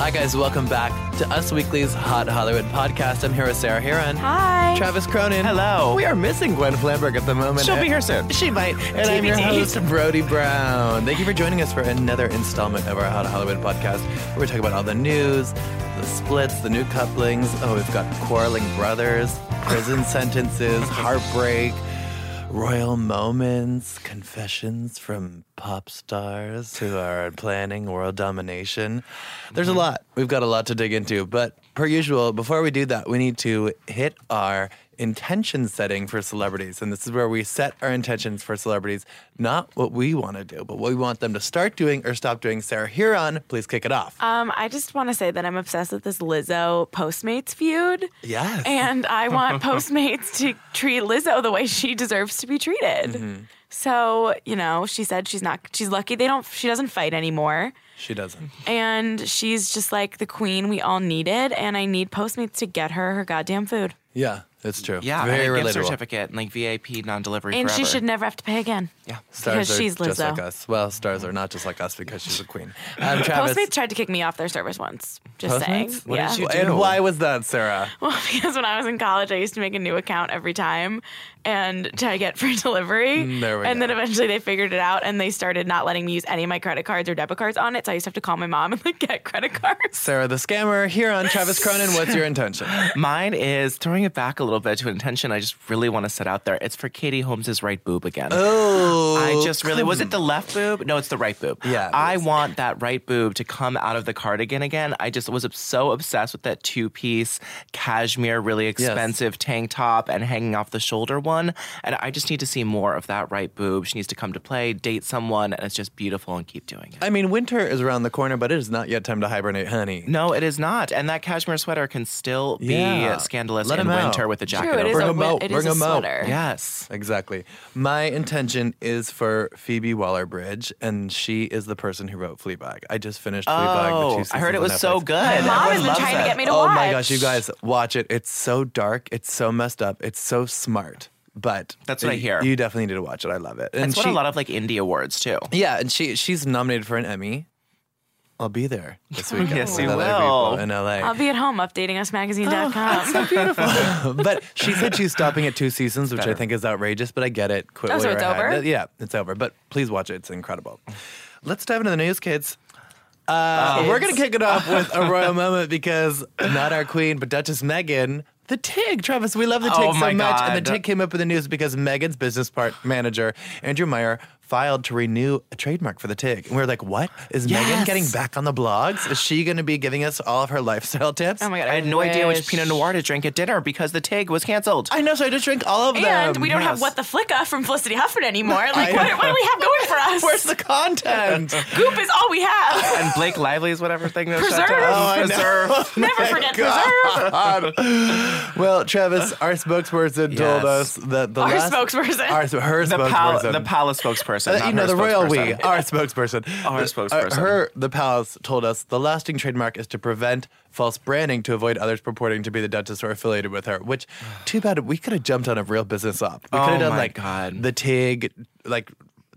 Hi, guys. Welcome back to Us Weekly's Hot Hollywood podcast. I'm here with Sarah Hearon. Hi. Travis Cronin. Hello. We are missing Gwen Flamberg at the moment. She'll be here soon. She might. And I'm your TBD. host, Brody Brown. Thank you for joining us for another installment of our Hot Hollywood podcast. We're talking about all the news, the splits, the new couplings. Oh, we've got quarreling brothers, prison sentences, heartbreak, royal moments, confessions from pop stars who are planning world domination. There's a mm-hmm. lot. We've got a lot to dig into. But per usual, before we do that, we need to hit our intention setting for celebrities. And this is where we set our intentions for celebrities, not what we want to do, but what we want them to start doing or stop doing. Sarah Hearon, please kick it off. Um, I just want to say that I'm obsessed with this Lizzo Postmates feud. Yes. And I want Postmates to treat Lizzo the way she deserves to be treated. Mm-hmm. So, you know, she said she's not she's lucky they don't she doesn't fight anymore. she doesn't. And she's just like the queen we all needed and I need Postmates to get her her goddamn food. Yeah, it's true. Yeah, Very and a gift relatable. certificate and like VIP non-delivery And she should never have to pay again. Yeah. Stars because are she's just like us. Well, stars are not just like us because she's a queen. Um, Travis. Postmates tried to kick me off their service once. Just saying. What yeah. did you And do? why was that, Sarah? Well, because when I was in college, I used to make a new account every time and to get free delivery. Mm, there we and then eventually they figured it out and they started not letting me use any of my credit cards or debit cards on it. So I used to have to call my mom and like get credit cards. Sarah the scammer here on Travis Cronin. What's your intention? Mine is throwing it back a little bit to an intention I just really want to set out there. It's for Katie Holmes's right boob again. Oh, I just really was it the left boob? No, it's the right boob. Yeah, I is. want that right boob to come out of the cardigan again. I just was so obsessed with that two piece cashmere, really expensive tank top and hanging off the shoulder one. And I just need to see more of that right boob. She needs to come to play, date someone, and it's just beautiful and keep doing it. I mean, winter is around the corner, but it is not yet time to hibernate, honey. No, it is not. And that cashmere sweater can still be Yeah. scandalous Let in him out. winter with a jacket True, it is over Bring a, him wi- out, it is bring a him out. sweater. Yes. Exactly. My intention is for Phoebe Waller Bridge, and she is the person who wrote Fleabag. I just finished Fleabag. the Oh, two I heard it was so good. My mom Everyone has been loves trying to get me to Oh watch. Oh my gosh, you guys, watch it. It's so dark. It's so messed up. It's so smart. But That's what I hear. You definitely need to watch it. I love it. And It's won she, a lot of like indie awards too. Yeah, and she she's nominated for an Emmy. I'll be there this weekend. Yes, you other will. in LA. I'll be at home updating usmagazine.com. but she said she's stopping at two seasons, which I think is outrageous. But I get it. Quit Oh, while so you're it's ahead. over? Yeah, it's over. But please watch it. It's incredible. Let's dive into the news, kids. Uh, we're gonna kick it off with a royal moment because not our queen, but Duchess Meghan. The Tig, Travis, we love the Tig Oh so my much. And the God. Tig came up in the news because Meghan's business part manager, Andrew Meyer, filed to renew a trademark for the Tig. And we are like, what? Is Meghan Yes. getting back on the blogs? Is she going to be giving us all of her lifestyle tips? Oh my god, I had no idea which wish. Pinot Noir to drink at dinner because the TIG was canceled. I know, so I just drank all of them. And we don't have what the flicka from Felicity Huffman anymore. Like, what, what do we have going for us? Where's the content? Goop is all we have. and Blake Lively's whatever thing that Preserve. shut down. Oh, I know. Preserve. Never forget preserve. Well, Travis, our spokesperson told us that the Our last spokesperson. our, her The, pal- spokesperson, the palace spokesperson. Uh, you know the royal we, our spokesperson, Our The- spokesperson. her, the palace told us the lasting trademark is to prevent false branding to avoid others purporting to be the Duchess or affiliated with her. Which, too bad, we could have jumped on a real business op. We could Oh have done my like God. the Tig, like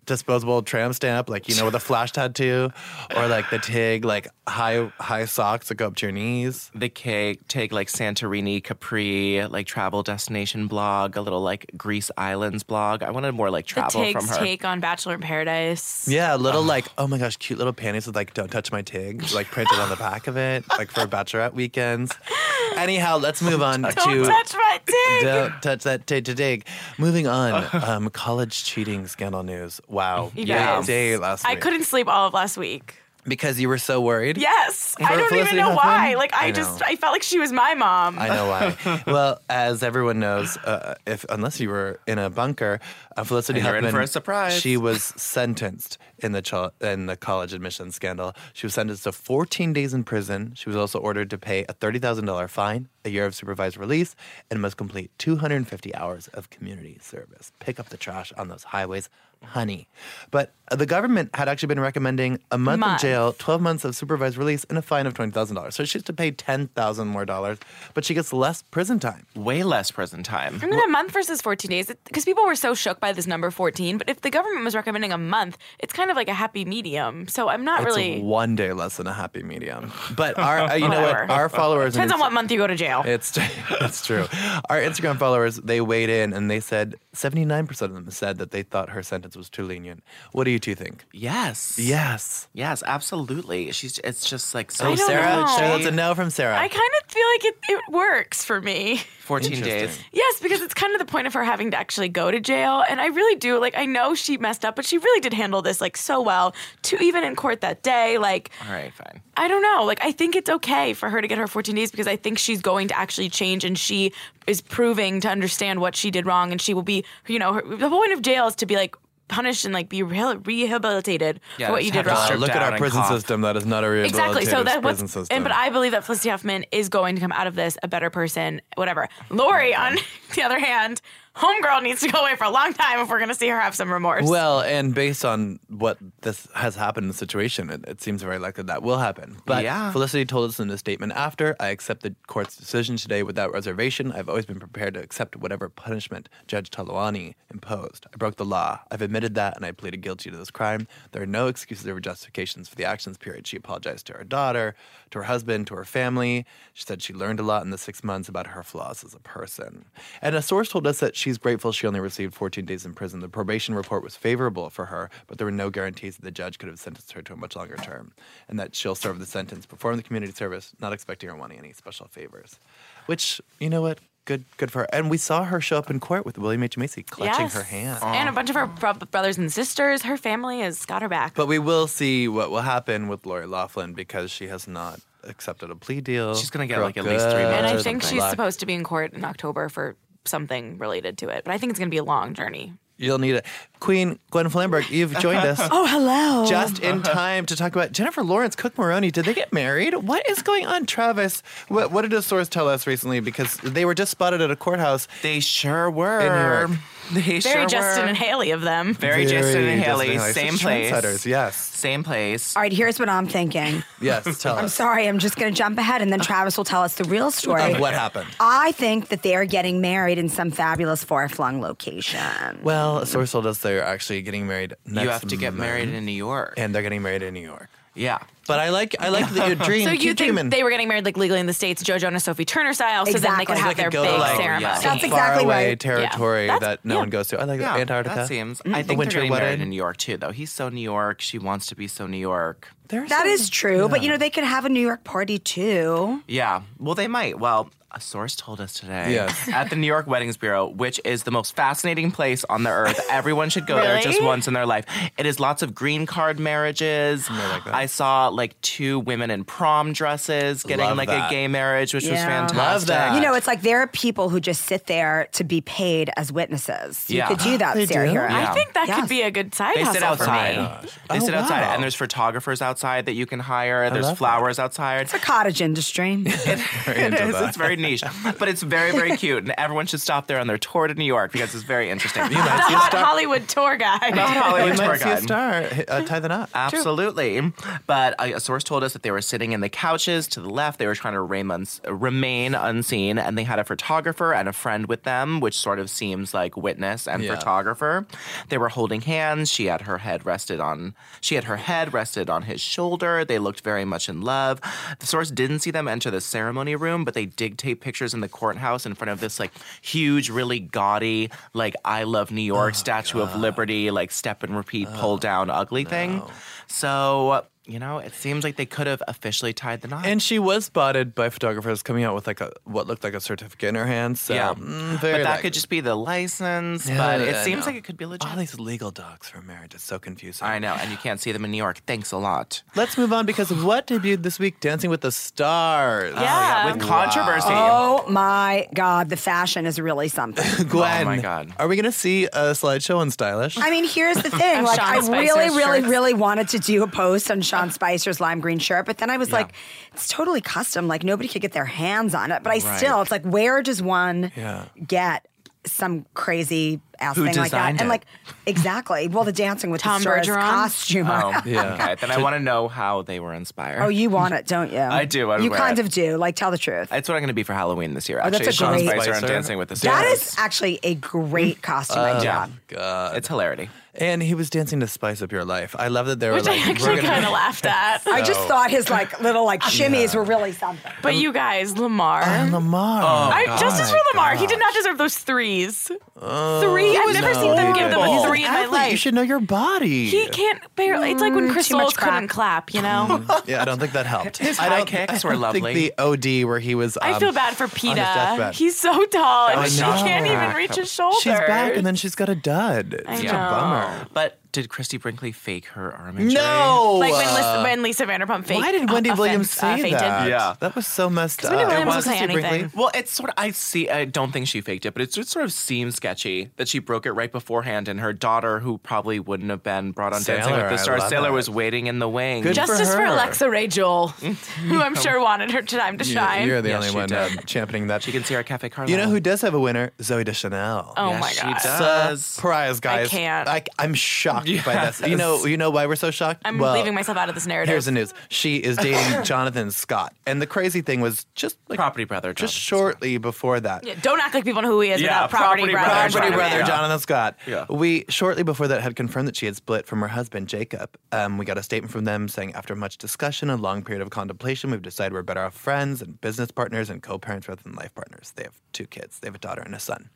disposable tram stamp, like you know, with a flash tattoo, or like the Tig, like high high socks that go up to your knees. the cake, take like Santorini, Capri, like travel destination blog, a little like Greece Islands blog. I wanted more like the travel from Tig's her. take on Bachelor in Paradise. Yeah, a little like, oh my gosh, cute little panties with like, don't touch my tig, like printed on the back of it, like for bachelorette weekends. Anyhow, let's move on Don't to. touch my Tig. Don't touch that tig to dig. Moving on, um, college cheating scandal news. Wow, You yeah, guys, day last I couldn't sleep all of last week. because you were so worried. Yes, I don't Felicity even know Huffman? why. Like I, I just. I felt like she was my mom. I know why. well, as everyone knows, uh, if unless you were in a bunker, uh, Felicity And you're in for a surprise. She was sentenced in the ch- in the college admissions scandal. She was sentenced to 14 days in prison. She was also ordered to pay a thirty thousand dollar fine, a year of supervised release, and must complete 250 hours of community service. Pick up the trash on those highways, honey. But uh, the government had actually been recommending a month Month. in jail, 12 months of supervised release, and a fine of $20,000. So she has to pay 10000 more dollars, but she gets less prison time. Way less prison time. I mean, a month versus 14 days, because people were so shook by this number 14. But if the government was recommending a month, it's kind of like a happy medium. So I'm not It's really. one day less than a happy medium. But our, uh, you know what? Our followers. Depends on what month you go to jail. It's it's true. Our Instagram followers they weighed in and they said 79% of them said that they thought her sentence was too lenient. What do you two think? Yes. Yes. Yes, absolutely. She's. It's just like so. I don't Sarah, know. Sarah, that's a no from Sarah. I kind of feel like it, it works for me. Fourteen days. Yes, because it's kind of the point of her having to actually go to jail. And I really do. Like, I know she messed up, but she really did handle this, like, so well. To even in court that day, like, All right, fine. I don't know. Like, I think it's okay for her to get her 14 days because I think she's going to actually change and she is proving to understand what she did wrong. And she will be, you know, her, the whole point of jail is to be like punished and like be reha- rehabilitated Yeah, for what you did have wrong. look at our prison system. That is not a rehabilitative Exactly. So that what's prison system. and but I believe that Felicity Huffman is going to come out of this a better person. Whatever. Lori, on the other hand, homegirl needs to go away for a long time if we're going to see her have some remorse. Well, and based on what this has happened in the situation, it, it seems very likely that will happen. But Yeah. Felicity told us in a statement after, I accept the court's decision today without reservation. I've always been prepared to accept whatever punishment Judge Talwani imposed. I broke the law. I've admitted that and I pleaded guilty to this crime. There are no excuses or justifications for the actions period. She apologized to her daughter, to her husband, to her family. She said she learned a lot in the six months about her flaws as a person. And a source told us that she's grateful she only received 14 days in prison. The probation report was favorable for her, but there were no guarantees that the judge could have sentenced her to a much longer term, and that she'll serve the sentence, perform the community service, not expecting or wanting any special favors. Which, you know what? Good, good for her. And we saw her show up in court with William H. Macy clutching Yes. her hand. And a bunch of her bro- brothers and sisters. Her family has got her back. But we will see what will happen with Lori Loughlin because she has not accepted a plea deal. She's gonna get, Girl, like, at least three months. and I think she's luck. supposed to be in court in October for something related to it. But I think it's going to be a long journey. You'll need it. Queen Gwen Flamberg, you've joined us. Oh, hello. Just in time to talk about Jennifer Lawrence, Cooke Maroney. Did they get married? What is going on, Travis? What, what did a source tell us recently? Because they were just spotted at a courthouse. They sure were. In New York. They Very sure Justin were. and Hailey of them. Very Justin Very and Justin Hailey. Hailey. Same place. Yes. Same place. All right, here's what I'm thinking. Yes. Tell I'm us. sorry, I'm just going to jump ahead and then Travis will tell us the real story. Of what happened? I think that they're getting married in some fabulous far flung location. Well, a source told us they're actually getting married next you have to get month, married in New York. And they're getting married in New York. yeah. But I like I like that your dream. So you Keep think dreaming. they were getting married like legally in the states, Joe Jonas, Sophie Turner style, so then they could Exactly. have They their could go big to, like, ceremony. yeah. That's far exactly away right. territory Yeah. that no That's- one goes to. I like Yeah, Antarctica. that seems. Mm, I the think winter they're getting married wedding. in New York too, though. He's so New York. She wants to be so New York. There's That some- is true, but you know, they could have a New York party too. Yeah. Well, they might. Well, a source told us today Yes. at the New York Weddings Bureau, which is the most fascinating place on the earth. Everyone should go there just Really? once in their life. It is lots of green card marriages. like that. I saw like two women in prom dresses getting Love like that. a gay marriage, which was fantastic. Love that. You know, it's like there are people who just sit there to be paid as witnesses. You Yeah. could do that, They Sarah do? Hero. Yeah. I think that Yes. could be a good side They hustle sit outside. for me. They Oh, sit outside, and there's photographers outside that you can hire. love There's that. flowers outside. a cottage industry. Very It into that. It's very niche, but it's very, very cute, and everyone should stop there on their tour to New York because it's very interesting. You might see a Hot star. Hollywood tour guide. Not Hollywood You tour might see a star. Uh, tie the knot. Absolutely. But a, a source told us that they were sitting in the couches to the left. They were trying to remain, uns- remain unseen, and they had a photographer and a friend with them, which sort of seems like witness and Yeah. photographer. They were holding hands. She had her head rested on. She had her head rested on his shoulder. They looked very much in love. The source didn't see them enter the ceremony room, but they did take pictures in the courthouse in front of this like huge, really gaudy, like I love New York oh, Statue of Liberty, like step and repeat, oh, pull down, ugly thing. So, you know, it seems like they could have officially tied the knot. And she was spotted by photographers coming out with like a what looked like a certificate in her hand. So yeah. mm, but that likely. could just be the license. Yeah, but it I seems know. like it could be legit. all these legal docs for marriage. It's so confusing. I know, and you can't see them in New York. Thanks a lot. Let's move on because what debuted this week? Dancing with the Stars. Yeah. with controversy. Oh my God, the fashion is really something. Gwen. Oh my God. Are we going to see a slideshow on Stylish? I mean, here's the thing. Like, Sean I Spicer's really, really, really wanted to do a post on Sean Spicer's lime green shirt, but then I was like, it's totally custom. Like, nobody could get their hands on it. But I still, it's like, where does one Yeah. get some crazy ass Who thing like that? designed And like, exactly. Well, the Dancing with Tom the Stars Bergeron? costume. Oh, Yeah. Okay, then I want to know how they were inspired. Oh, you want it, don't you? I do, I would you kind it. of do. Like, tell the truth. That's what I'm going to be for Halloween this year. Oh, that's Actually, a Sean great- Spicer and Spicer? Dancing with the Stars. that is actually a great costume uh, idea. yeah. God. It's hilarity. And he was dancing to spice up your life. I love that they were Which like, I actually we're kind of laughed at. I just thought his like little like shimmies were really something. But you guys, Lamar. Oh, Lamar. I, justice for Lamar. He did not deserve those threes. three. I've never seen them give them a three in my life. You should know your body. He can't barely. It's like when Chris Mm, too couldn't clap. You know. Yeah, I don't think that helped. His I high don't, kicks I were don't lovely. think the OD where he was. I um, feel bad for on Peta. He's so tall and she can't even reach his shoulder. She's back, and then she's got a dud. It's I such know. a bummer. But did Christie Brinkley fake her arm injury? No. like when, uh, Lisa, when Lisa Vanderpump faked. Why did Wendy uh, Williams offense- say uh, that? Yeah. that was so messed up. Wendy Williams It was say Christie Brinkley. anything. Well, it's sort of. I see. I don't think she faked it, but it just sort of seems sketchy that she broke it right beforehand, and her daughter, who probably wouldn't have been brought on Dancing with the I Stars, Sailor, that. was waiting in the wing. Good Justice for, her. Alexa Ray Joel, who I'm sure wanted her time to shine. You're the Yes, only one did. um, championing that. She can see our Cafe Carlyle. You know who does have a winner? Zooey Deschanel. oh Yes, my god, she god. does. Surprise, guys! I can't. I, am shocked by this. You know, you know why we're so shocked? I'm Well, leaving myself out of this narrative. Here's the news: she is dating Jonathan Scott, and the crazy thing was just like Property brother. just Jonathan shortly before that. Yeah, don't act like people know who he is Yeah, without property, property brother. brother, Property Jonathan. brother Yeah. Jonathan Scott. Yeah. We shortly before that had confirmed that she had split from her husband Jacob. Um, we got a statement from them saying after much discussion and long period of contemplation, we've decided we're better off friends and business partners and co-parents rather than life partners. They have two kids. They have a daughter and a son.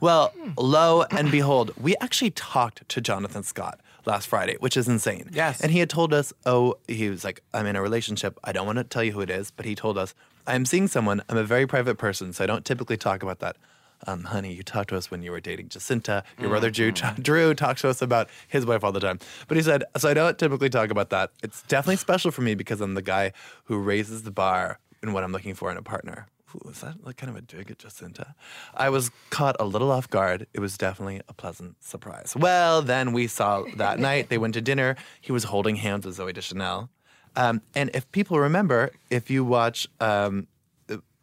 Well, lo and behold, we actually talked to Jonathan Scott last Friday, which is insane. Yes. And he had told us, oh, he was like, I'm in a relationship. I don't want to tell you who it is, but he told us, I'm seeing someone. I'm a very private person, so I don't typically talk about that. Um, honey, you talked to us when you were dating Jacinta. Your brother Drew, Drew talks to us about his wife all the time. But he said, so I don't typically talk about that. It's definitely special for me because I'm the guy who raises the bar in what I'm looking for in a partner. Ooh, was that like kind of a dig at Jacinta? I was caught a little off guard. It was definitely a pleasant surprise. Well, then we saw that night. They went to dinner. He was holding hands with Zooey Deschanel. Um, and if people remember, if you watch um,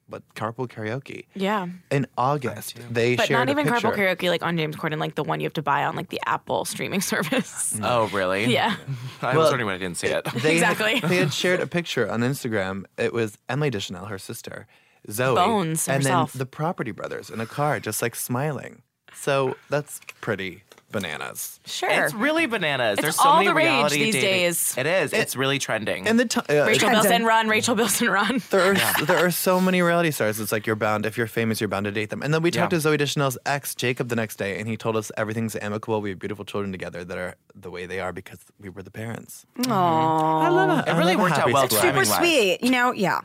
what Carpool Karaoke, Yeah. in August they But shared not even a carpool karaoke like on James Corden, like the one you have to buy on like the Apple streaming service. Oh, really? yeah. I Well, was wondering when I didn't see it. They Exactly. Had, they had shared a picture on Instagram. It was Emily Deschanel, her sister, Zooey, Bones and herself. then the Property Brothers in a car, just like smiling. So that's pretty bananas. Sure. It's really bananas. It's There's so all many the rage reality these dating- days. It is. It's really trending. And the t- uh, Rachel Kinda. Bilson run, Rachel Bilson run. there are there are so many reality stars. It's like you're bound if you're famous, you're bound to date them. And then we talked Yeah. to Zooey Deschanel's ex Jacob the next day, and he told us everything's amicable. We have beautiful children together that are the way they are because we were the parents. Aww. I love it. It really worked out well, It's super timing-wise. sweet. You know, yeah.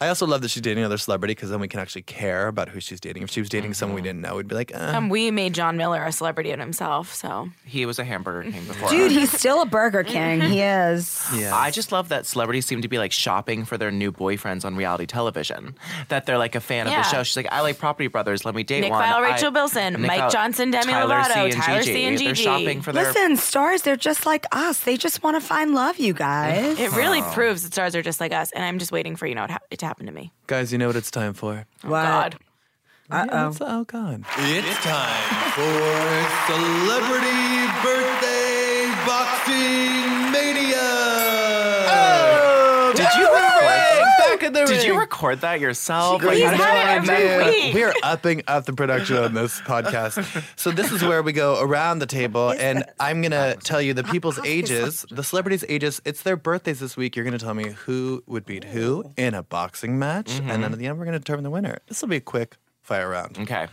I also love that she's dating another celebrity because then we can actually care about who she's dating. If she was dating someone we didn't know, we'd be like, uh, Um, we made John Miller a celebrity in himself, so he was a hamburger king before. Dude, he's still a Burger King. He is. yeah. I just love that celebrities seem to be like shopping for their new boyfriends on reality television. That they're like a fan of Yeah. the show. She's like, I like Property Brothers. Let me date Nick one. Viall, I- Rachel Bilson, Nick Mike Viall- Johnson, Demi Tyler Lovato, C. and Tyler Gigi. C. and They're Gigi. shopping for their. Listen, stars, they're just like us. They just want to find love, you guys. it really proves that stars are just like us. And I'm just waiting for you know it, ha- it to happen to me. Guys, you know what it's time for? What? God. Uh oh. It's all gone. It's time for Celebrity Birthday Boxing Mania. Did you record? The Did you record that yourself? He's had it every week. We're upping up the production on this podcast. So this is where we go around the table, and I'm gonna tell you the people's ages, the celebrities' ages. It's their birthdays this week. You're gonna tell me who would beat who in a boxing match, and then mm-hmm. at the end we're gonna determine the winner. This will be a quick fire round. Okay.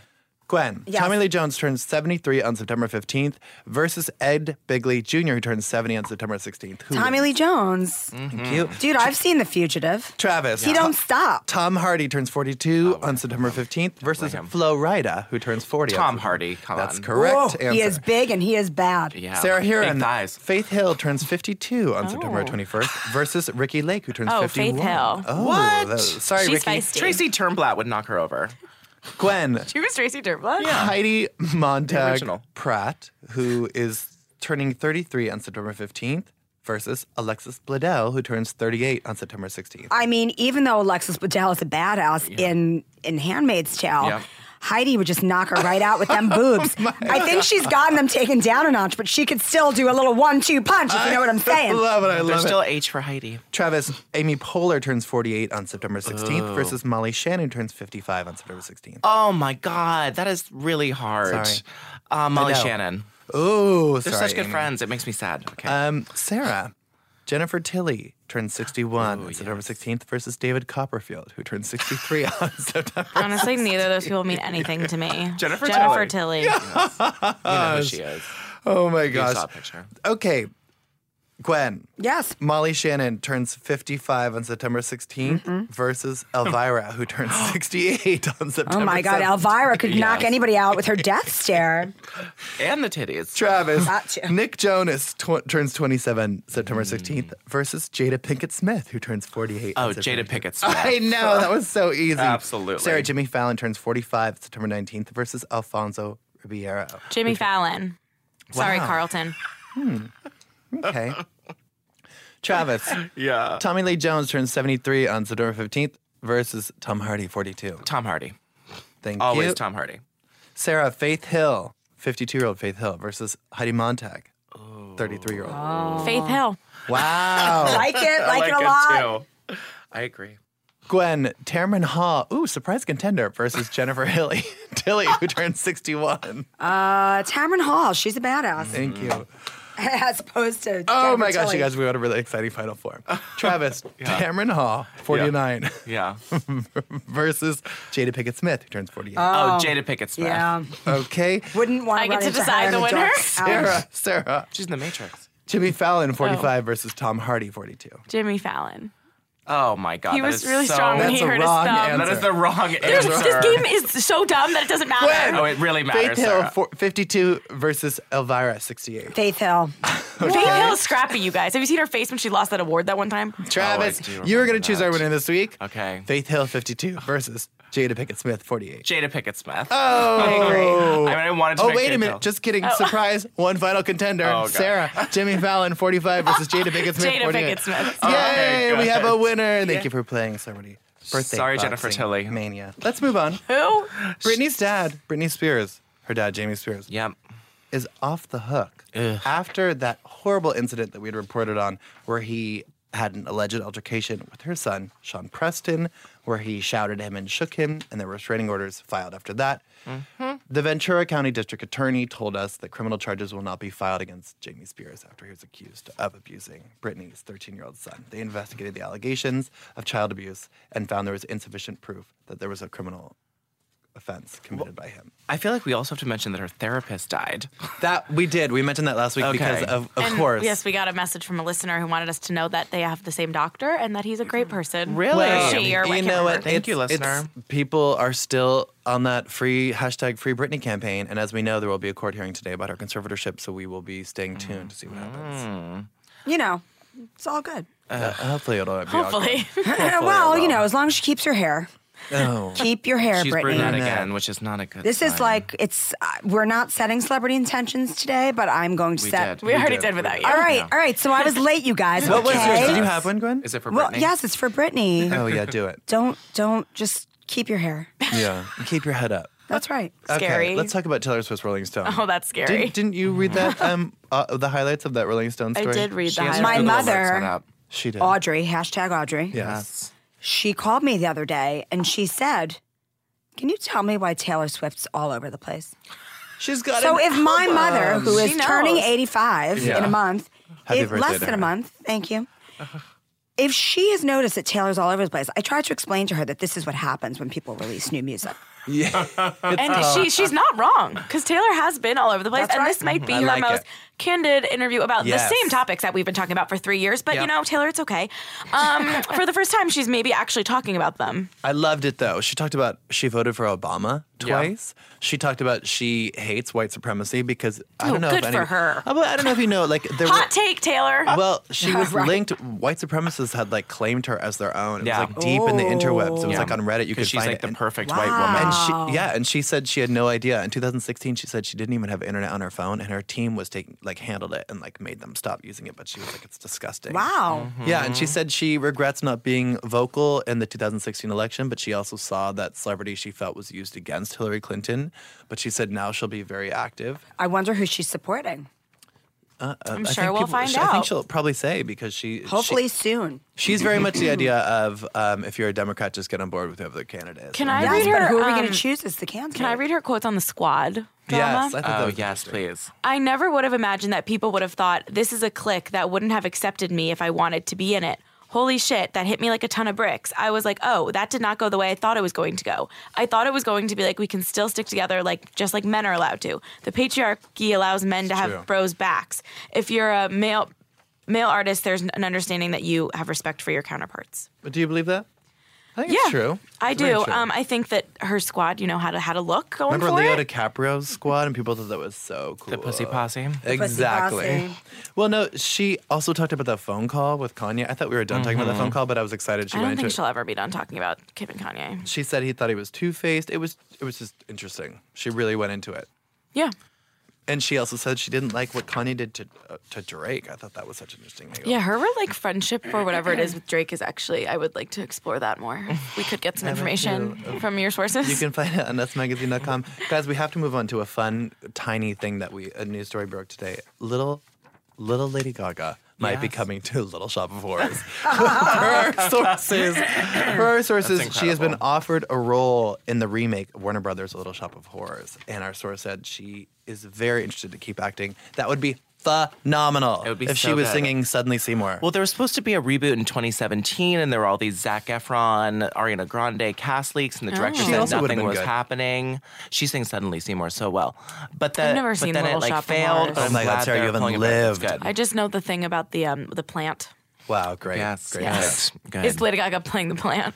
Gwen, Yes. Tommy Lee Jones turns 73 on September 15th versus Ed Begley Jr., who turns 70 on September 16th. Who Tommy wins? Lee Jones. Thank mm-hmm. you. Dude, I've seen The Fugitive. Travis. He don't stop. Tom Hardy turns 42 on September 15th versus him. Flo Rida, who turns 40. Tom September- Hardy. Come That's on. correct. Whoa, answer. he is big and he is bad. Yeah. Sarah Big Hearon. thighs. Faith Hill turns 52 on oh. September 21st versus Ricki Lake, who turns Oh, 51. Faith Hill. Oh, What? that- sorry, She's Ricky. feisty. Tracy Turnblad would knock her over. Gwen. She was Tracy Turnblad. Heidi Montag original. Pratt, who is turning 33 on September 15th versus Alexis Bledel, who turns 38 on September 16th. I mean, even though Alexis Bledel is a badass in in *Handmaid's Tale*, Yeah. Heidi would just knock her right out with them boobs. I think she's gotten them taken down a notch, but she could still do a little one-two punch if you know what I'm saying. I love it. I There's it. still. H for Heidi. Travis, Amy Poehler turns 48 on September 16th versus Molly Shannon turns 55 on September 16th. Oh my God, that is really hard. Sorry. Uh, Molly know. Shannon. Oh, They're sorry. such good Amy. friends. It makes me sad. Okay. Um, Sarah, Jennifer Tilly turns 61 Ooh, on September yes. 16th versus David Copperfield, who turns 63 on September. Honestly, neither of those people mean anything to me. Jennifer Jennifer Tilly. Tilly. you know who she is. Oh my You saw a gosh. picture. Okay, Gwen. Yes. Molly Shannon turns 55 on September 16th versus Elvira, who turns 68 on September Oh my God, 17th. Elvira could knock anybody out with her death stare. And the titties. Travis, Gotcha. Nick Jonas tw- turns 27 September Mm. 16th versus Jada Pinkett Smith, who turns 48. Oh, September Jada 18th. Pinkett Smith. I know, that was so easy. Absolutely. Sarah Jimmy Fallon turns 45 September 19th versus Alfonso Ribeiro. Jimmy Fallon. Sorry, Wow. Carlton. Okay. Travis, Yeah. Tommy Lee Jones turns 73 on September 15th versus Tom Hardy, 42. Tom Hardy. Thank Always you. Always Tom Hardy. Sarah Faith Hill, 52 year old Faith Hill versus Heidi Montag, 33 year old. Faith Hill. Wow. Like it, like, it a lot. too. I agree. Gwen Tamron Hall, ooh, surprise contender versus Jennifer Hilly, Tilly, who turned 61. Uh, Tamron Hall, she's a badass, Thank you. as opposed to. Oh Jennifer my gosh, Tilly. you guys, we got a really exciting final four. Travis, Tamron Hall, 49, Yeah. versus Jada Pinkett Smith, who turns 48. Oh, oh Jada Pinkett Smith. Yeah, okay. wouldn't want I get to decide the winner? Sarah. Sarah, She's in the Matrix. Jimmy Fallon, 45 versus Tom Hardy, 42. Jimmy Fallon. Oh my God. He that was really so- strong when That's he a hurt his wrong thumb. answer. That is the wrong There's- answer. This game is so dumb that it doesn't matter. Gwen. Oh, it really matters. Faith Hill, Sarah. four- 52 versus Elvira, 68. Faith Hill. Faith Hill is scrappy, you guys. Have you seen her face when she lost that award that one time? Travis, Oh, you were going to choose our winner this week. Okay. Faith Hill, 52 versus Jada Pinkett Smith, 48. Jada Pinkett Smith. Oh, I mean, I wanted to Oh, wait Faith a minute. Hill. Just kidding. Oh. Surprise. One final contender. Oh, Sarah, Jimmy Fallon, 45 versus Jada Pinkett Smith, Jada 48. Pinkett Smith. Oh, Yay, we have a good. Thank you for playing Celebrity Birthday Sorry, Jennifer Boxing Tilly. Mania. Let's move on. Who? Britney's dad, Britney Spears, her dad, Jamie Spears, Yep. is off the hook Ugh. after that horrible incident that we had reported on where he had an alleged altercation with her son, Sean Preston, where he shouted at him and shook him, and there were restraining orders filed after that. Mm-hmm. The Ventura County District Attorney told us that criminal charges will not be filed against Jamie Spears after he was accused of abusing Britney's 13 year old son. They investigated the allegations of child abuse and found there was insufficient proof that there was a criminal offense committed by him. I feel like we also have to mention that her therapist died. That we did. We mentioned that last week because of, of And course. Yes, we got a message from a listener who wanted us to know that they have the same doctor and that he's a great person. Really? Or she or you know what? Thank you, It's- it's- listener. people are still on that free hashtag Free Britney campaign, and as we know, there will be a court hearing today about her conservatorship. So we will be staying tuned to see what happens. You know, it's all good. Uh, hopefully, it'll be all Hopefully. good. well, you know, as long as she keeps her hair. Oh. Keep your hair, She's Britney. brunette again, which is not a good. This is sign. like it's. Uh, we're not setting celebrity intentions today, but I'm going to We set. did. We already did. did without you. All right, Yeah. all right. So I was late, you guys. What was okay. yours? Did you have one, Gwen? Is it for Well, Britney? yes, it's for Britney. Oh yeah, do it. Don't don't just keep your hair. Yeah, keep your head up. That's right. Scary. Okay, let's talk about Taylor Swift's Rolling Stone. Oh, that's scary. Didn't, didn't you read that? Um, uh, the highlights of that Rolling Stone story? I story. did read She that. her My Google mother- Alerts set up. She did. Audrey, hashtag Audrey. Yes. She called me the other day and she said, "Can you tell me why Taylor Swift's all over the place?" She's got. It. So an if my album. mother, who is She turning knows. 85 Yeah. in a month, Happy if, less to than a month, thank you. If she has noticed that Taylor's all over the place, I tried to explain to her that this is what happens when people release new music. Yeah, and she she's not wrong because Taylor has been all over the place, That's and right. this might be I her like most it. candid interview about Yes. the same topics that we've been talking about for three years. But you know, Taylor, it's okay. Um, for the first time, she's maybe actually talking about them. I loved it though. She talked about she voted for Obama Yeah. twice. She talked about she hates white supremacy because I Oh, don't know good if for any, her. Uh, but I don't know if you know, like there Hot were. take, Taylor. Well, she was Right. linked. White supremacists had like claimed her as their own. It Yeah. was like deep in the interwebs. It was Yeah. like on Reddit. You could she's find like it. the And- perfect white Wow. woman. And Wow. she, yeah, and she said she had no idea. In 2016, she said she didn't even have internet on her phone, and her team was taking, like, handled it and like made them stop using it. But she was like, it's disgusting. Wow. Yeah, and she said she regrets not being vocal in the 2016 election, but she also saw that celebrity she felt was used against Hillary Clinton. But she said now she'll be very active. I wonder who she's supporting. Uh, I'm sure think we'll find she- I think out. she'll probably say because she she- Hopefully soon. she's very much the idea of um, if you're a Democrat, just get on board with whoever the candidate is. Can I Yes, read but her? who are we um, going to choose as the candidate? Can I read her quotes on the squad? Drama? Yes, I thought Oh was yes, please. I never would have imagined that people would have thought this is a clique that wouldn't have accepted me if I wanted to be in it. Holy shit, that hit me like a ton of bricks. I was like, oh, that did not go the way I thought it was going to go. I thought it was going to be like we can still stick together, like just like men are allowed to. The patriarchy allows men to have true. bros backs. If you're a male male artist, there's an understanding that you have respect for your counterparts. But do you believe that? I think Yeah, it's true. I It's very do. true. Um, I think that her squad, you know, had a had a look going Remember for Leo it. DiCaprio's squad, and people thought that was so cool. The Pussy Posse. Exactly. Posse. Well, no, she also talked about that phone call with Kanye. I thought we were done talking about that phone call, but I was excited she I went don't into think it. she'll ever be done talking about Kim and Kanye. She said he thought he was two faced. It was it was just interesting. She really went into it, Yeah. And she also said she didn't like what Kanye did to uh, to Drake. I thought that was such an interesting. Angle. Yeah, her like friendship or whatever it is with Drake is actually I would like to explore that more. We could get some information from your sources. You can find it on usmagazine.com. Guys, we have to move on to a fun, tiny thing that we a news story broke today. Little, little Lady Gaga might be coming to Little Shop of Horrors. per our sources, per our sources, she has been offered a role in the remake of Warner Brothers' Little Shop of Horrors, and our source said she is very interested to keep acting. That would be phenomenal It would be if she was good. singing Suddenly Seymour. Well, there was supposed to be a reboot in 2017, and there were all these Zac Efron, Ariana Grande cast leaks, and the director She said also nothing was good. happening. She sings Suddenly Seymour so well, but the, never but seen then Little it like Shop failed. But Oh I'm my God, glad Sarah, you haven't pulling it back. It's lived. I just know the thing about the um the plant. wow, great. yes, great. yes, good. Is Lady Gaga playing the plant?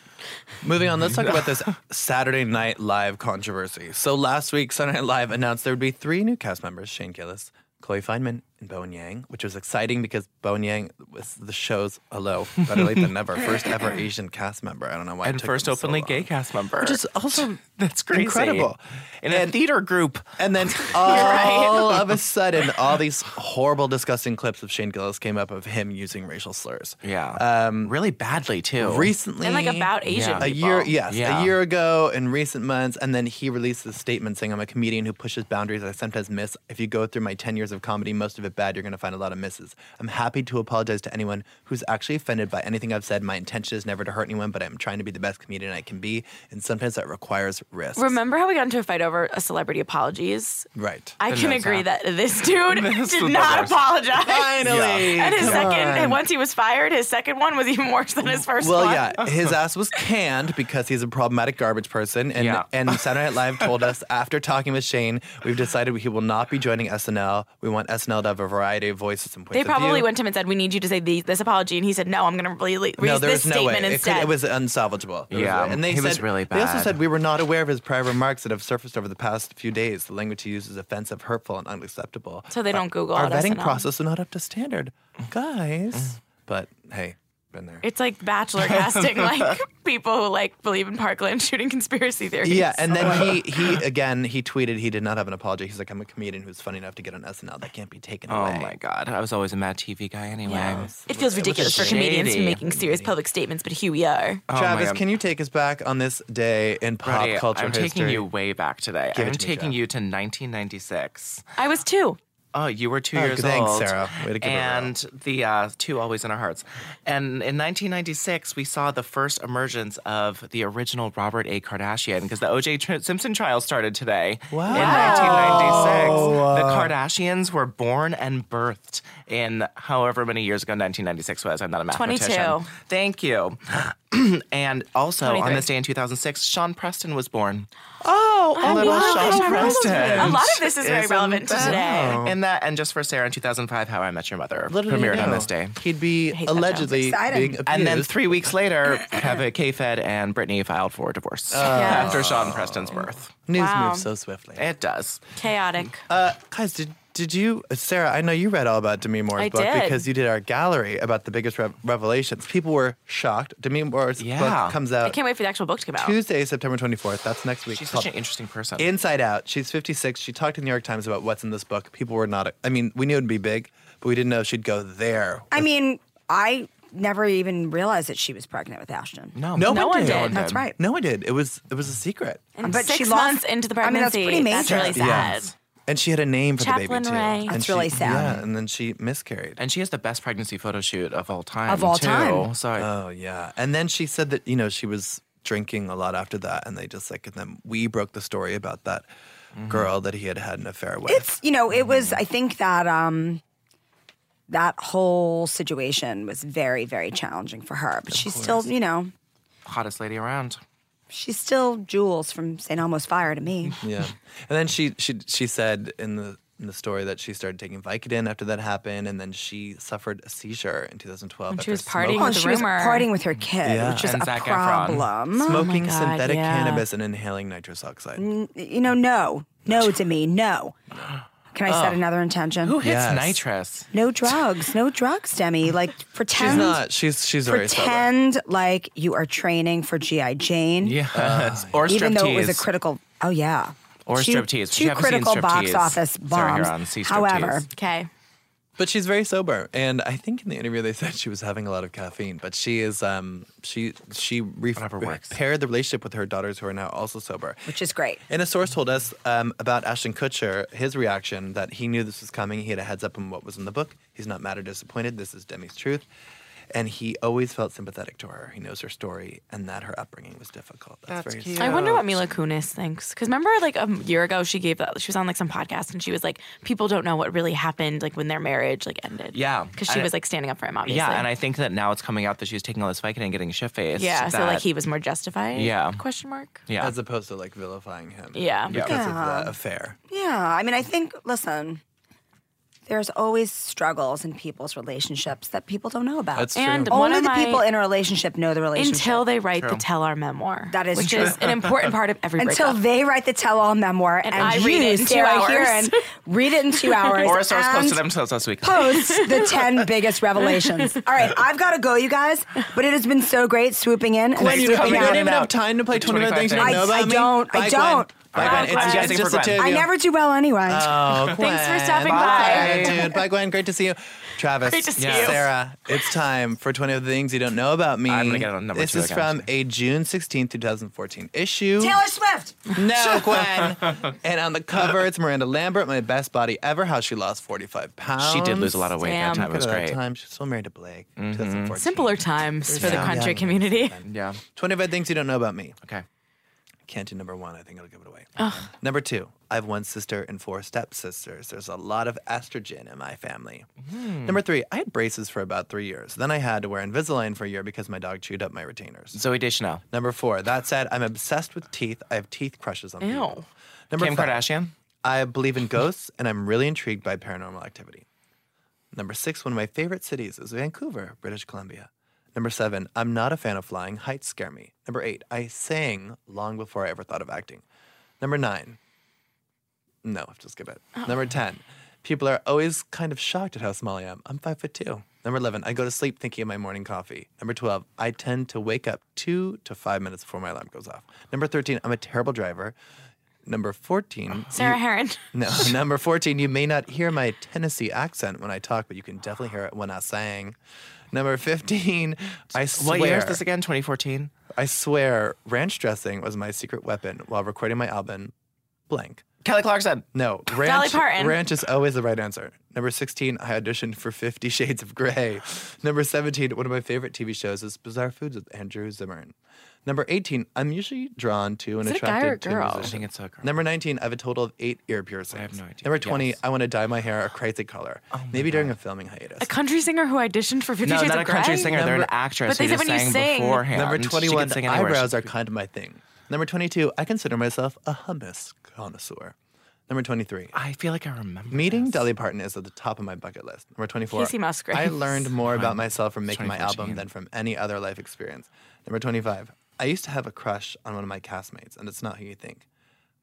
Moving on, let's talk about this Saturday Night Live controversy. So last week, Saturday Night Live announced there would be three new cast members: Shane Gillis, Chloe Fineman, and Bowen Yang, which was exciting because Bowen Yang was the show's hello, better late than never, first ever Asian cast member. I don't know why. it and took first them so openly long. gay cast member, which is also that's crazy. incredible. in a theater group. And then all of a sudden, all these horrible, disgusting clips of Shane Gillis came up of him using racial slurs. Yeah, Um, really badly too. Recently, And like about Asian Yeah. a year yes Yeah. a year ago in recent months and then he released a statement saying i'm a comedian who pushes boundaries i sometimes miss if you go through my 10 years of comedy most of it bad you're going to find a lot of misses i'm happy to apologize to anyone who's actually offended by anything i've said my intention is never to hurt anyone but i'm trying to be the best comedian i can be and sometimes that requires risk Remember how we got into a fight over a celebrity apologies? right I The can agree app. that this dude This did not apologize. Finally, And his come second, on. once he was fired, his second one was even worse than his first Well, one. yeah, his ass was canned because he's a problematic garbage person. And Yeah. and Saturday Night Live told us after talking with Shane, we've decided he will not be joining SNL. We want SNL to have a variety of voices and points They of probably view. went to him and said, "We need you to say these, this apology," and he said, "No, I'm going to release no, there this was no way. statement It, could, instead." it was unsalvageable. It was- Yeah, and they it said was really They also said we were not aware of his prior remarks that have surfaced over the past few days. The language he used is offensive, hurtful, and unacceptable. So they don't Google Our at vetting SNL. process is not up to standard, guys. But hey, Been there. It's like Bachelor casting, like people who like believe in Parkland shooting conspiracy theories. Yeah, and then he he again he tweeted he did not have an apology. He's like, I'm a comedian who's funny enough to get on SNL. That can't be taken Oh away. Oh my god, I was always a Mad TV guy anyway. It feels ridiculous for comedians to be making serious public statements, but here we are. Oh Travis, can you take us back on this day in pop Freddie, culture I'm history? taking you way back today. Give I'm to taking Jeff. you to 1996. I was two. Oh, you were two Oh, years thanks, old. Sarah. Way to keep it real. and the uh, two always in our hearts. And in 1996, we saw the first emergence of the original Robert A. Kardashian because the O.J. Tr- Simpson trial started today. Wow. In 1996, the Kardashians were born and birthed in however many years ago 1996 was. I'm not a mathematician. 22. mathematician. Thank you. and also on this day in 2006, Sean Preston was born. oh, I little love Sean Sean Preston. Preston. A lot of this is very Isn't relevant to that- today. And that, and just for Sarah in 2005, How I Met Your Mother Little did you premiered on this day. He'd be hate that show. allegedly being abused. And then three weeks later, Kevin K-Fed and Britney filed for divorce after Sean Preston's birth. news Wow. moves so swiftly. It does. Chaotic. Uh, guys, did did you, Sarah? I know you read all about Demi Moore's I book did. because you did our gallery about the biggest rev- revelations. People were shocked. Demi Moore's Yeah. book comes out. I can't wait for the actual book to come out. Tuesday, September twenty fourth. That's next week. She's such an interesting person. Inside Out. She's fifty six. She talked to the New York Times about what's in this book. People were not. I mean, we knew it'd be big, but we didn't know she'd go there. I mean, I never even realized that she was pregnant with Ashton. no, No, No one one did. did. That's right. No one did. It was it was a secret. and But six she lost- months into the pregnancy. I mean, that's pregnancy. pretty That's major. really sad. Yeah. And she had a name for Chaplin the baby too. Ray. And That's she- really sad. Yeah, and then she miscarried. and she has the best pregnancy photo shoot of all time. Of all too. time. So Oh yeah. And then she said that you know she was drinking a lot after that, and they just like and then we broke the story about that girl that he had had an affair with. It's you know, it was. I think that um, that whole situation was very, very challenging for her. But she's still, you know, hottest lady around. She's still Jules from St. Elmo's Fire to me. yeah. And then she she she said in the in the story that she started taking Vicodin after that happened, and then she suffered a seizure in 2012. When she after was smoking- partying Oh, with she was rumor. partying with her kid, Yeah. which is And a Zac Efron. problem. Oh smoking God, synthetic yeah. cannabis and inhaling nitrous oxide. You know, no, no to me, no. Can I set oh. another intention? Who hits Yes. nitrous? No drugs, no drugs, Demi. Like pretend. She's not. She's she's very sober. Pretend like you are training for GI Jane. Yes. Uh, or striptease. even though it was a critical. Oh yeah. Or two, striptease. Two You haven't seen critical box striptease. office Sarah bombs. Hearon, see However. Okay. But she's very sober, and I think in the interview they said she was having a lot of caffeine. But she is, um, she she re- Whatever works. repaired the relationship with her daughters, who are now also sober. which is great. And a source told us um, about Ashton Kutcher, his reaction that he knew this was coming. He had a heads up on what was in the book. He's not mad or disappointed. This is Demi's truth. And he always felt sympathetic to her. He knows her story and that her upbringing was difficult. That's, That's very cute. I wonder what Mila Kunis thinks. Because remember, like a year ago, she gave that. She was on like some podcast, and she was like, "People don't know what really happened, like when their marriage like ended." Yeah. because she I- was like standing up for him, obviously. Yeah, and I think that now it's coming out that she was taking all this Vicodin and getting a shit faced. yeah. So like he was more justified. Yeah. Question mark. Yeah. As opposed to like vilifying him. Yeah. Because Yeah. of the affair. Yeah, I mean, I think. Listen, there's always struggles in people's relationships that people don't know about. That's true. And one Only of the people in a relationship know the relationship. Until they write the tell our memoir. That is which true. is an important part of every until breakup. they write the tell-all memoir and, I you, read it in two Sarah hours. Hearon, read it in two hours. or a source and posted themselves last week. Post the 10 biggest revelations. All right, I've got to go, you guys, but it has been so great swooping in and Gwen, you, swooping you out. don't even have time to play 25 25 things you don't I- know about I me? don't, I Bye, don't. Gwen. Bye, Gwen. It's, Bye, it's just for the two Gwen. of I you. never do well anyway. Oh, Thanks for stopping Bye, by. dude. Bye, Gwen. Great to see you. Travis. Great to see you. Sarah, it's time for 20 of the things you don't know about me. I'm gonna get on number this two is again. from a June 16, 2014 issue. Taylor Swift. No, Gwen. and on the cover, it's Miranda Lambert, my best body ever, how she lost 45 pounds. She did lose a lot of weight Damn. that time. It was at that great. time. She's still married to Blake. Mm-hmm. 2014. Simpler times for the Yeah. country Yeah. community. Yeah. 25 things you don't know about me. Okay. Can't do number one. I think I'll give it away. Number two, I have one sister and four stepsisters. There's a lot of estrogen in my family. Hmm. Number three, I had braces for about three years. Then I had to wear Invisalign for a year because my dog chewed up my retainers. Zooey Deschanel. Number four, that said, I'm obsessed with teeth. I have teeth crushes on people. Ew. Number Kim five, Kardashian. I believe in ghosts and I'm really intrigued by paranormal activity. Number six, one of my favorite cities is Vancouver, British Columbia. Number seven, I'm not a fan of flying. Heights scare me. Number eight, I sang long before I ever thought of acting. Number nine, no, just skip it. Oh. Number 10, people are always kind of shocked at how small I am. I'm five foot two. Number 11, I go to sleep thinking of my morning coffee. Number 12, I tend to wake up two to five minutes before my alarm goes off. Number 13, I'm a terrible driver. Number 14, Sarah you- Hearon. No, number 14, you may not hear my Tennessee accent when I talk, but you can definitely hear it when I sang. Number 15, I swear. What year is this again? 2014. I swear, ranch dressing was my secret weapon while recording my album, blank. Kelly Clarkson. No, ranch, Parton. ranch is always the right answer. Number 16, I auditioned for Fifty Shades of Grey. Number 17, one of my favorite TV shows is Bizarre Foods with Andrew Zimmern. Number 18, I'm usually drawn to and Is it a guy or a attracted to girl? I musicians. think it's a girl. Number 19, I have a total of eight ear piercings. I have no idea. Number 20, Yes. I want to dye my hair a crazy color. Oh Maybe during a filming hiatus. A country singer who auditioned for Fifty No, Shades not of a country Grey? singer. They're an Number- actress But they who said just when you sang sing- beforehand. Number She could 21, sing anywhere. eyebrows She are kind of my thing. Number 22, I consider myself a hummus connoisseur. Number 23, I feel like I remember. Meeting this. Dolly Parton is at the top of my bucket list. Number 24. Kacey Musgraves. I learned more about myself from making my 2014. album than from any other life experience. Number 25. I used to have a crush on one of my castmates, and it's not who you think.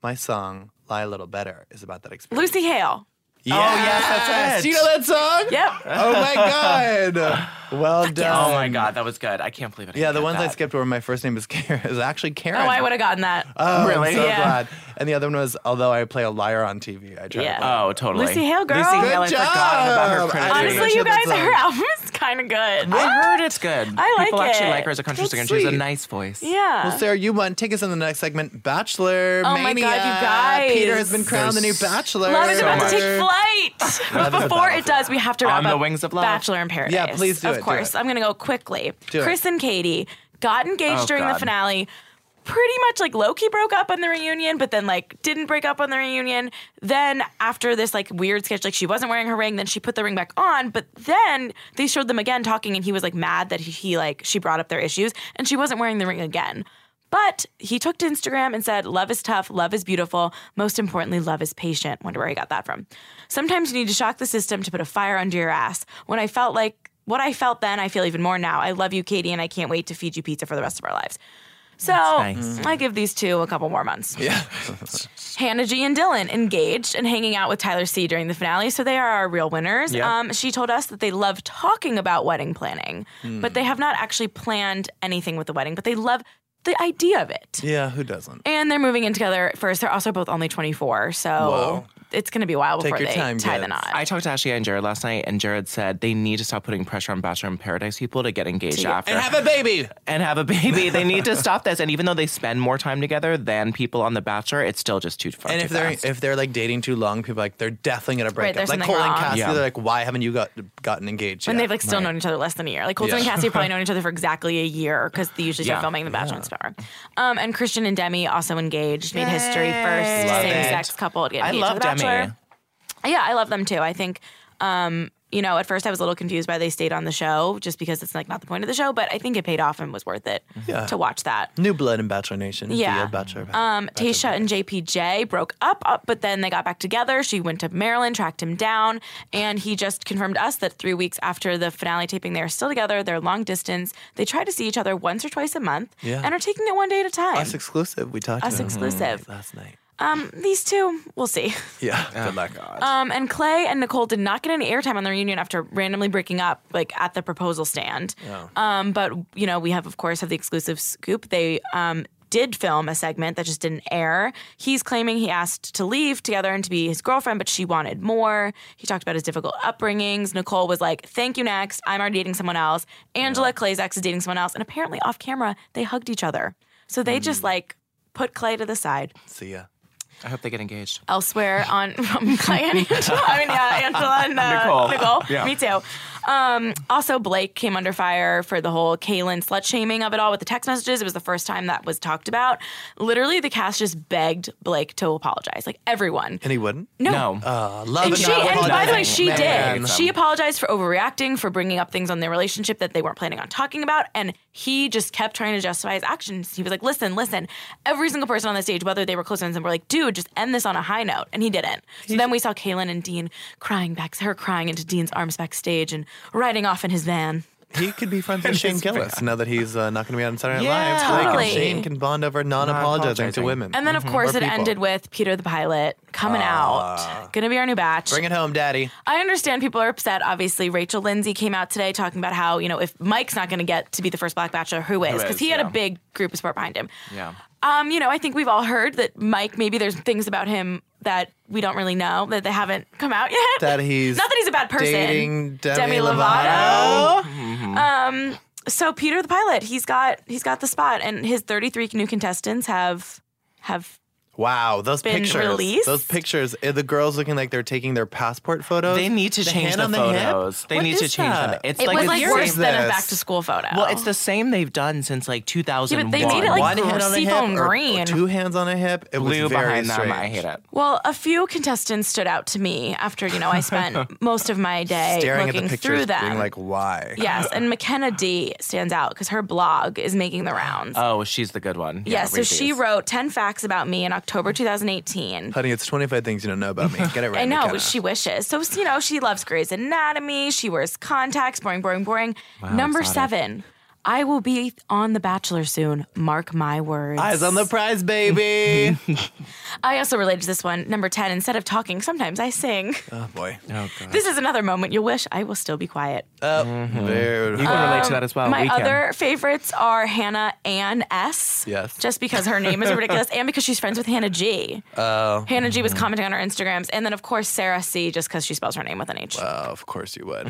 My song, Lie a Little Better, is about that experience. Lucy Hale. Yes! Oh, yes, that's it. Do you know that song? Yep. Oh my God. Well done. Oh my god, that was good. I can't believe it. I Yeah, the get ones I skipped were my first name is Karen. is actually Karen. Oh, I would have gotten that. Oh, Really? I'm so Yeah. glad. And the other one was, although I play a liar on TV, I try Yeah. to Oh, totally. Lucy Hale, girl. Lucy Hale, I Good forgot about her job. credit. I didn't Honestly, you guys, her song. album is kind of good. I heard it's good. I like People actually like her as a country That's singer. She has a nice voice. Yeah. Well, Sarah, you won. Take us in the next segment, Bachelor Oh my God, you guys. Peter has been crowned the new Bachelor. Love is about much. to take flight. But before it does, we have to wrap On the up wings of love. Bachelor in Paradise. Yeah, please do of it, do course. it. I'm going to go quickly. Do it. Chris and Katie got engaged Oh, during the God. finale. Pretty much like Loki broke up on the reunion, but then like didn't break up on the reunion. Then after this like weird sketch, like she wasn't wearing her ring, then she put the ring back on. But then they showed them again talking, and he was like mad that he like she brought up their issues, and she wasn't wearing the ring again. But he took to Instagram and said, Love is tough, love is beautiful. Most importantly, love is patient. Wonder where he got that from. Sometimes you need to shock the system to put a fire under your ass. When I felt like what I felt then, I feel even more now. I love you, Katie, and I can't wait to feed you pizza for the rest of our lives. So nice. I give these two a couple more months. Yeah. Hannah G and Dylan engaged and hanging out with Tyler C during the finale, so they are our real winners. Yeah. Um, she told us that they love talking about wedding planning, but they have not actually planned anything with the wedding, but they love the idea of it. yeah, who doesn't? And they're moving in together first. They're also both only 24, so Whoa. It's going to be a while Take before they time, tie the knot. I talked to Ashley and Jared last night, and Jared said they need to stop putting pressure on Bachelor in Paradise people to get engaged To- after And have a baby. and have a baby. They need to stop this. And even though they spend more time together than people on The Bachelor, it's still just too far. And too if they're fast. if they're like dating too long, people are like they're definitely gonna break Right, up. Like something Cole and. Cassie, Yeah. they're like, why haven't you got gotten engaged? when yet? they've like still known each other less than a year. Like Colton and Yeah. Cassie have probably known each other for exactly a year because they usually start Yeah. filming The Bachelor in Star. Um, and Kristian and Demi also engaged, made history first Love same it. sex couple to get I engaged love to The Bachelor. Yeah, I love them too. I think, um, you know, at first I was a little confused by they stayed on the show just because it's like not the point of the show, but I think it paid off and was worth it Yeah. to watch that. New blood in Bachelor Nation. Yeah. via Bachelor. Um, Tayshia and JPJ broke up, up, but then they got back together. She went to Maryland, tracked him down, and he just confirmed us that three weeks after the finale taping, they are still together. They're long distance. They try to see each other once or twice a month, Yeah. and are taking it one day at a time. Us exclusive. We talked Us exclusive. last night. Um, these two, we'll see. Yeah. Good luck. Um, and Clay and Nicole did not get any airtime on the reunion after randomly breaking up, like at the proposal stand. Um, but you know, we have of course have the exclusive scoop. They um did film a segment that just didn't air. He's claiming he asked to leave together and to be his girlfriend, but she wanted more. He talked about his difficult upbringings. Nicole was like, "Thank you, next. I'm already dating someone else." Angela Clay's ex is dating someone else, and apparently off camera they hugged each other. So they just like put Clay to the side See ya. I hope they get engaged. elsewhere on from Clay and Angela. I mean, yeah, Angela and uh, Nicole. Nicole. Yeah. Me too. Um, also, Blake came under fire for the whole Caelynn slut shaming of it all with the text messages. It was the first time that was talked about. Literally, the cast just begged Blake to apologize. Like everyone. And he wouldn't. No. No. Uh, love And it. she, not and by the way, she Man. did. She apologized for overreacting, for bringing up things on their relationship that they weren't planning on talking about. And he just kept trying to justify his actions. He was like, listen, listen. Every single person on the stage, whether they were close friends, and were like, dude, just end this on a high note. And he didn't. So then we saw Caelynn and Dean crying back, her crying into Dean's arms backstage and riding off in his van. He could be friends with Shane Gillis now that he's uh, not going to be on Saturday Night Yeah. Live. So Totally. and Shane can bond over non-apologizing to apologizing. women. And then, of course, Or it people. ended with Peter the pilot coming out. Gonna be our new batch. Bring it home, Daddy. I understand people are upset. Obviously, Rachel Lindsay came out today talking about how, you know, if Mike's not going to get to be the first Black Bachelor, who is? Because is, he had yeah. a big group of support behind him. Yeah. Um, you know, I think we've all heard that Mike, maybe there's things about him that we don't really know, that they haven't come out yet. That he's Not that he's a bad person. dating Demi Lovato. Lovato. Um, so Peter the pilot, he's got he's got the spot, and his 33 new contestants have have Wow, those Been pictures. released? Those pictures. uh, The girls looking like they're taking their passport photos. They need to The change hand the, on the hip? photos. They What need is to change that? them. It's it like was a like year worse than a back to school photo. Well, it's the same they've done since like 2001. they made it, like, One hand on a hip seafoam or, green. or two hands on a hip. It blue was very behind strange. them. I hate it. Well, a few contestants stood out to me after, you know, I spent most of my day Staring at looking the pictures, through them. being like, why? yes, and Mykenna D stands out because her blog is making the rounds. Oh, she's the good one. yeah, Yeah, so she wrote 10 facts about me in October 2018. Honey, it's 25 things you don't know about me. Get it right. I know, Mykenna. she wishes. So, you know, she loves Grey's Anatomy. She wears contacts. Boring, boring, boring. Number exotic. seven. I will be on The Bachelor soon. Mark my words. Eyes on the prize, baby. I also related to this one. Number 10. Instead of talking, sometimes I sing. oh boy. Oh, God. This is another moment you'll wish I will still be quiet. Oh, Mm-hmm. You can relate to that as well. My we can. other favorites are Hannah Ann S. Yes. Just because her name is ridiculous and because she's friends with Hannah G. Oh, Hannah G was commenting on her Instagrams. And then, of course, Sarah C. just because she spells her name with an H. oh, of course you would.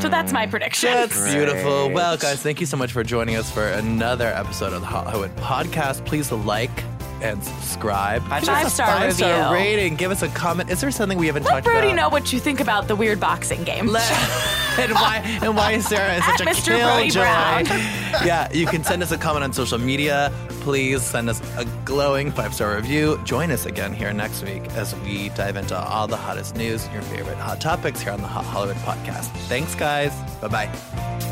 So that's my prediction. That's beautiful. Well, guys, thank you so much for joining us for another episode of the Hot Hollywood Podcast. Please like and subscribe. Five a star five star rating. Give us a comment. Is there something we haven't Let talked Brody about? know what you think about the weird boxing game. and why and why Sarah is such a Mr. Killjoy. Yeah, you can send us a comment on social media. Please send us a glowing five star review. Join us again here next week as we dive into all the hottest news and your favorite hot topics here on the Hot Hollywood Podcast. Thanks, guys. Bye bye.